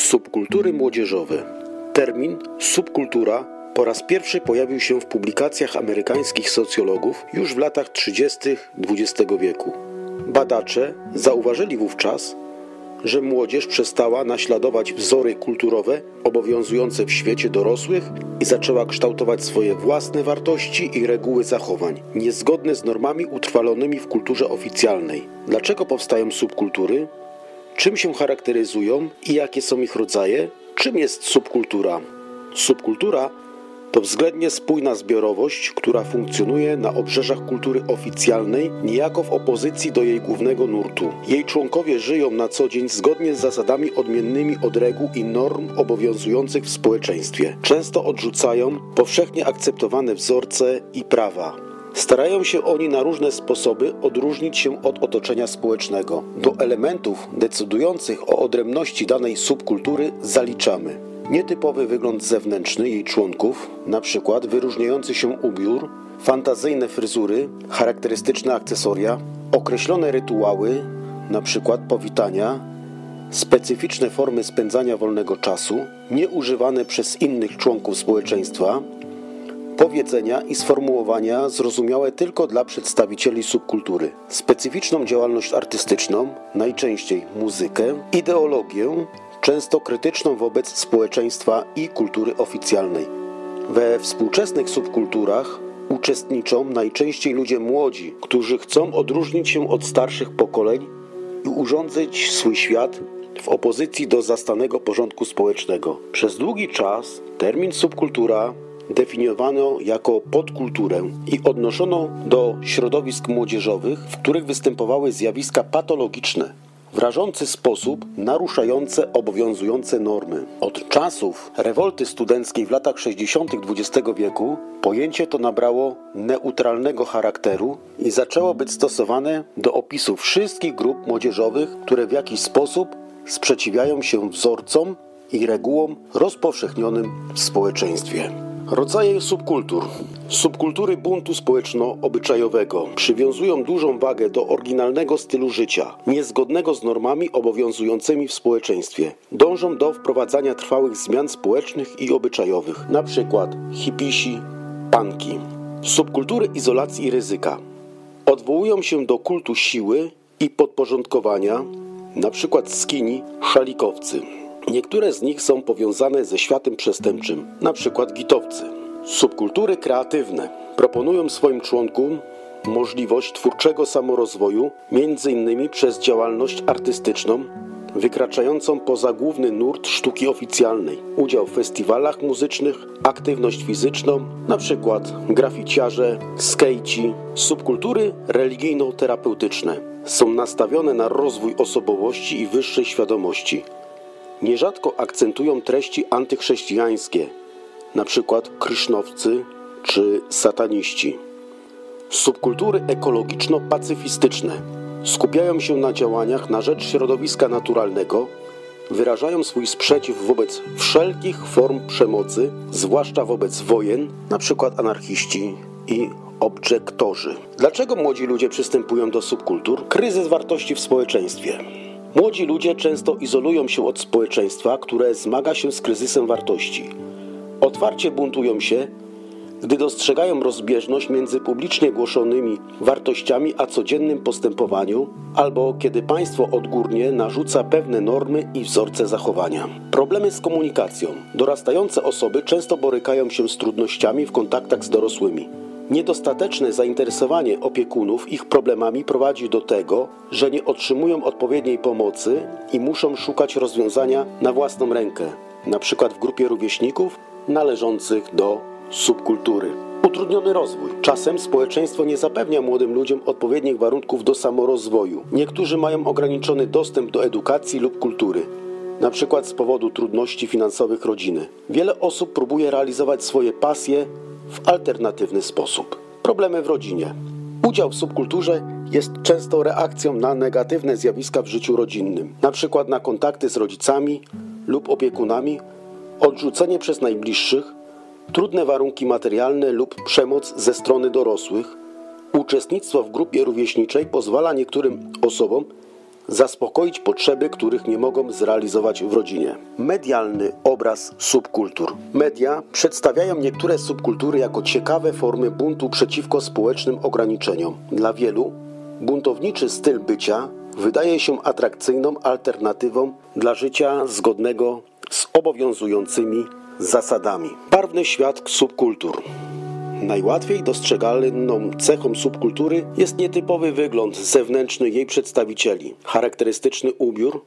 Subkultury młodzieżowe. Termin subkultura po raz pierwszy pojawił się w publikacjach amerykańskich socjologów już w latach 30. XX wieku. Badacze zauważyli wówczas, że młodzież przestała naśladować wzory kulturowe obowiązujące w świecie dorosłych i zaczęła kształtować swoje własne wartości i reguły zachowań, niezgodne z normami utrwalonymi w kulturze oficjalnej. Dlaczego powstają subkultury? Czym się charakteryzują i jakie są ich rodzaje? Czym jest subkultura? Subkultura to względnie spójna zbiorowość, która funkcjonuje na obrzeżach kultury oficjalnej, niejako w opozycji do jej głównego nurtu. Jej członkowie żyją na co dzień zgodnie z zasadami odmiennymi od reguł i norm obowiązujących w społeczeństwie. Często odrzucają powszechnie akceptowane wzorce i prawa. Starają się oni na różne sposoby odróżnić się od otoczenia społecznego. Do elementów decydujących o odrębności danej subkultury zaliczamy nietypowy wygląd zewnętrzny jej członków, np. wyróżniający się ubiór, fantazyjne fryzury, charakterystyczne akcesoria, określone rytuały, np. powitania, specyficzne formy spędzania wolnego czasu, nieużywane przez innych członków społeczeństwa, powiedzenia i sformułowania zrozumiałe tylko dla przedstawicieli subkultury, specyficzną działalność artystyczną, najczęściej muzykę, ideologię, często krytyczną wobec społeczeństwa i kultury oficjalnej. We współczesnych subkulturach uczestniczą najczęściej ludzie młodzi, którzy chcą odróżnić się od starszych pokoleń i urządzić swój świat w opozycji do zastanego porządku społecznego. Przez długi czas termin subkultura definiowano jako podkulturę i odnoszono do środowisk młodzieżowych, w których występowały zjawiska patologiczne, w rażący sposób naruszające obowiązujące normy. Od czasów rewolty studenckiej w latach 60. XX wieku pojęcie to nabrało neutralnego charakteru i zaczęło być stosowane do opisu wszystkich grup młodzieżowych, które w jakiś sposób sprzeciwiają się wzorcom i regułom rozpowszechnionym w społeczeństwie. Rodzaje subkultur. Subkultury buntu społeczno-obyczajowego przywiązują dużą wagę do oryginalnego stylu życia, niezgodnego z normami obowiązującymi w społeczeństwie. Dążą do wprowadzania trwałych zmian społecznych i obyczajowych, np. hipisi, panki. Subkultury izolacji i ryzyka. Odwołują się do kultu siły i podporządkowania, np. skini, szalikowcy. Niektóre z nich są powiązane ze światem przestępczym, np. gitowcy. Subkultury kreatywne proponują swoim członkom możliwość twórczego samorozwoju, m.in. przez działalność artystyczną, wykraczającą poza główny nurt sztuki oficjalnej, udział w festiwalach muzycznych, aktywność fizyczną, np. graficiarze, skejci, subkultury religijno-terapeutyczne. Są nastawione na rozwój osobowości i wyższej świadomości, Nierzadko akcentują treści antychrześcijańskie, np. krysznowcy czy sataniści. Subkultury ekologiczno-pacyfistyczne skupiają się na działaniach na rzecz środowiska naturalnego, wyrażają swój sprzeciw wobec wszelkich form przemocy, zwłaszcza wobec wojen, np. anarchiści i objektorzy. Dlaczego młodzi ludzie przystępują do subkultur? Kryzys wartości w społeczeństwie. Młodzi ludzie często izolują się od społeczeństwa, które zmaga się z kryzysem wartości. Otwarcie buntują się, gdy dostrzegają rozbieżność między publicznie głoszonymi wartościami a codziennym postępowaniu, albo kiedy państwo odgórnie narzuca pewne normy i wzorce zachowania. Problemy z komunikacją. Dorastające osoby często borykają się z trudnościami w kontaktach z dorosłymi. Niedostateczne zainteresowanie opiekunów ich problemami prowadzi do tego, że nie otrzymują odpowiedniej pomocy i muszą szukać rozwiązania na własną rękę, przykład w grupie rówieśników należących do subkultury. Utrudniony rozwój. Czasem społeczeństwo nie zapewnia młodym ludziom odpowiednich warunków do samorozwoju. Niektórzy mają ograniczony dostęp do edukacji lub kultury na przykład z powodu trudności finansowych rodziny. Wiele osób próbuje realizować swoje pasje w alternatywny sposób. Problemy w rodzinie. Udział w subkulturze jest często reakcją na negatywne zjawiska w życiu rodzinnym, przykład na kontakty z rodzicami lub opiekunami, odrzucenie przez najbliższych, trudne warunki materialne lub przemoc ze strony dorosłych. Uczestnictwo w grupie rówieśniczej pozwala niektórym osobom zaspokoić potrzeby, których nie mogą zrealizować w rodzinie. Medialny obraz subkultur. Media przedstawiają niektóre subkultury jako ciekawe formy buntu przeciwko społecznym ograniczeniom. Dla wielu buntowniczy styl bycia wydaje się atrakcyjną alternatywą dla życia zgodnego z obowiązującymi zasadami. Barwny świat subkultur. Najłatwiej dostrzegalną cechą subkultury jest nietypowy wygląd zewnętrzny jej przedstawicieli. Charakterystyczny ubiór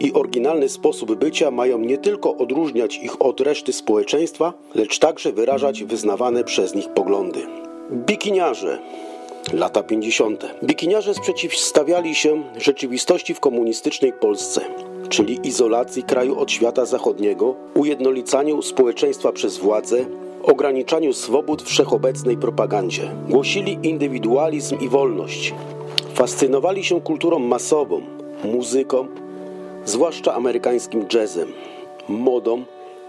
i oryginalny sposób bycia mają nie tylko odróżniać ich od reszty społeczeństwa, lecz także wyrażać wyznawane przez nich poglądy. Bikiniarze Lata 50. Bikiniarze sprzeciwstawiali się rzeczywistości w komunistycznej Polsce, czyli izolacji kraju od świata zachodniego, ujednolicaniu społeczeństwa przez władzę, ograniczaniu swobód wszechobecnej propagandzie. Głosili indywidualizm i wolność. Fascynowali się kulturą masową, muzyką, zwłaszcza amerykańskim jazzem, modą,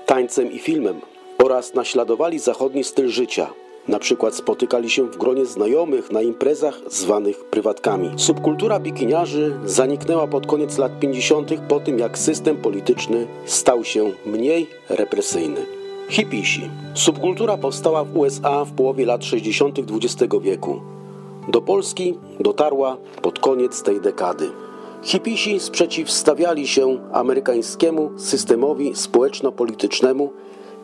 tańcem i filmem oraz naśladowali zachodni styl życia – na przykład spotykali się w gronie znajomych na imprezach zwanych prywatkami. Subkultura bikiniarzy zaniknęła pod koniec lat 50. po tym jak system polityczny stał się mniej represyjny. Hipisi. Subkultura powstała w USA w połowie lat 60. XX wieku. Do Polski dotarła pod koniec tej dekady. Hipisi sprzeciwstawiali się amerykańskiemu systemowi społeczno-politycznemu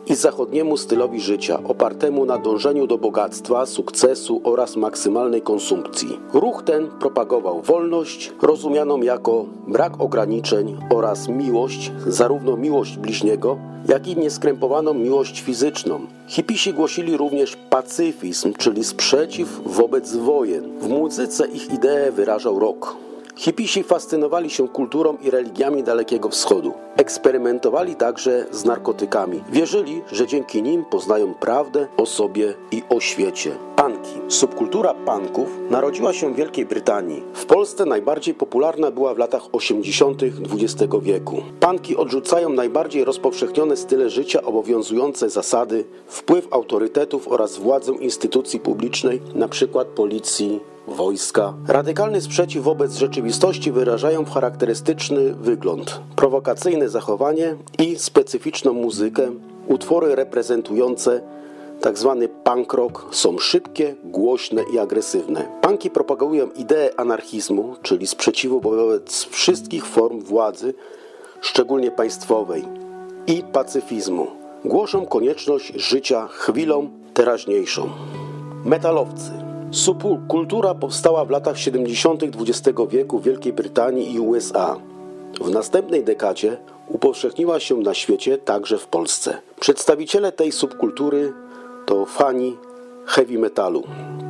i zachodniemu stylowi życia, opartemu na dążeniu do bogactwa, sukcesu oraz maksymalnej konsumpcji. Ruch ten propagował wolność, rozumianą jako brak ograniczeń oraz miłość, zarówno miłość bliźniego, jak i nieskrępowaną miłość fizyczną. Hipisi głosili również pacyfizm, czyli sprzeciw wobec wojen. W muzyce ich ideę wyrażał rock. Hipisi fascynowali się kulturą i religiami Dalekiego Wschodu. Eksperymentowali także z narkotykami. Wierzyli, że dzięki nim poznają prawdę o sobie i o świecie. Panki. Subkultura punków narodziła się w Wielkiej Brytanii. W Polsce najbardziej popularna była w latach 80. XX wieku. Panki odrzucają najbardziej rozpowszechnione style życia, obowiązujące zasady, wpływ autorytetów oraz władzę instytucji publicznej, np. policji, wojska. Radykalny sprzeciw wobec rzeczywistości wyrażają w charakterystyczny wygląd, prowokacyjne zachowanie i specyficzną muzykę. Utwory reprezentujące tzw. Tak punk rock są szybkie, głośne i agresywne. Punki propagują ideę anarchizmu, czyli sprzeciwu wobec wszystkich form władzy, szczególnie państwowej, i pacyfizmu. Głoszą konieczność życia chwilą teraźniejszą. Metalowcy Subkultura powstała w latach 70. XX wieku w Wielkiej Brytanii i USA. W następnej dekadzie upowszechniła się na świecie, także w Polsce. Przedstawiciele tej subkultury to fani heavy metalu,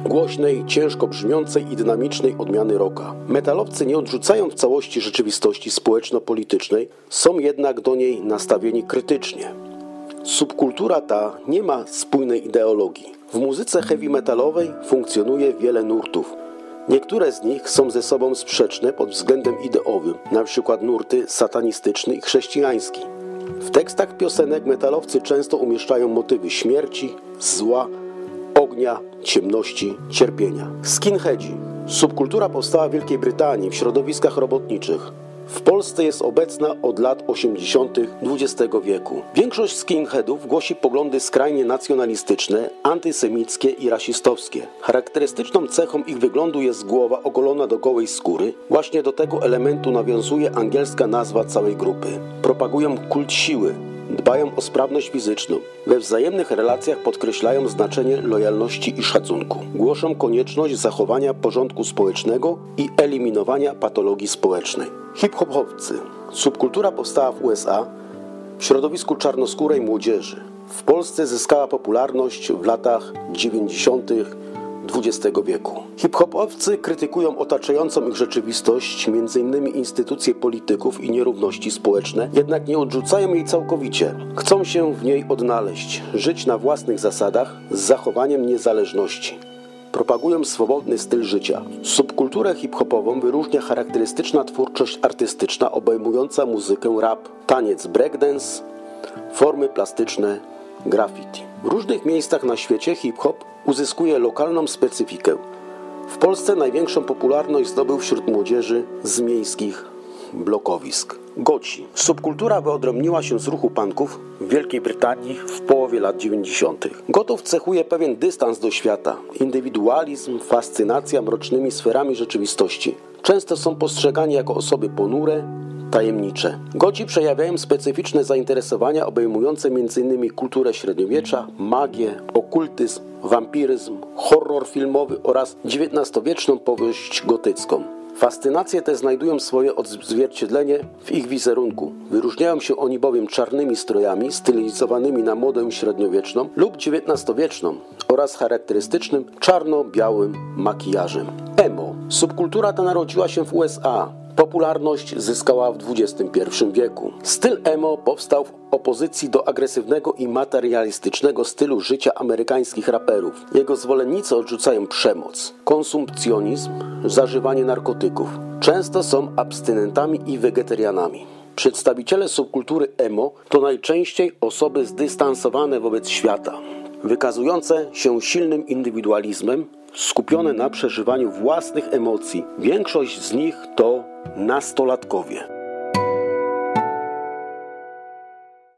głośnej, ciężko brzmiącej i dynamicznej odmiany rocka. Metalowcy nie odrzucają w całości rzeczywistości społeczno-politycznej, są jednak do niej nastawieni krytycznie. Subkultura ta nie ma spójnej ideologii. W muzyce heavy metalowej funkcjonuje wiele nurtów. Niektóre z nich są ze sobą sprzeczne pod względem ideowym, np. nurty satanistyczny i chrześcijański. W tekstach piosenek metalowcy często umieszczają motywy śmierci, zła, ognia, ciemności, cierpienia. Skinheadzi. Subkultura powstała w Wielkiej Brytanii w środowiskach robotniczych. W Polsce jest obecna od lat 80. XX wieku. Większość skinheadów głosi poglądy skrajnie nacjonalistyczne, antysemickie i rasistowskie. Charakterystyczną cechą ich wyglądu jest głowa ogolona do gołej skóry. Właśnie do tego elementu nawiązuje angielska nazwa całej grupy. Propagują kult siły, dbają o sprawność fizyczną. We wzajemnych relacjach podkreślają znaczenie lojalności i szacunku. Głoszą konieczność zachowania porządku społecznego i eliminowania patologii społecznej. Hip-hopowcy. Subkultura powstała w USA w środowisku czarnoskórej młodzieży. W Polsce zyskała popularność w latach 90 XX wieku. Hip-hopowcy krytykują otaczającą ich rzeczywistość, m.in. instytucje polityków i nierówności społeczne, jednak nie odrzucają jej całkowicie. Chcą się w niej odnaleźć, żyć na własnych zasadach z zachowaniem niezależności. Propagują swobodny styl życia. Subkulturę hip-hopową wyróżnia charakterystyczna twórczość artystyczna obejmująca muzykę rap, taniec breakdance, formy plastyczne, graffiti. W różnych miejscach na świecie hip-hop uzyskuje lokalną specyfikę. W Polsce największą popularność zdobył wśród młodzieży z miejskich blokowisk. Goci. Subkultura wyodrębniła się z ruchu punków w Wielkiej Brytanii w połowie lat 90. Gotów cechuje pewien dystans do świata, indywidualizm, fascynacja mrocznymi sferami rzeczywistości. Często są postrzegani jako osoby ponure, tajemnicze. Goci przejawiają specyficzne zainteresowania obejmujące m.in. kulturę średniowiecza, magię, okultyzm, wampiryzm, horror filmowy oraz XIX-wieczną powieść gotycką. Fascynacje te znajdują swoje odzwierciedlenie w ich wizerunku. Wyróżniają się oni bowiem czarnymi strojami stylizowanymi na modę średniowieczną lub XIX-wieczną oraz charakterystycznym czarno-białym makijażem. Emo. Subkultura ta narodziła się w USA. Popularność zyskała w XXI wieku. Styl emo powstał w opozycji do agresywnego i materialistycznego stylu życia amerykańskich raperów. Jego zwolennicy odrzucają przemoc, konsumpcjonizm, zażywanie narkotyków. Często są abstynentami i wegetarianami. Przedstawiciele subkultury emo to najczęściej osoby zdystansowane wobec świata, wykazujące się silnym indywidualizmem, skupione na przeżywaniu własnych emocji. Większość z nich to nastolatkowie.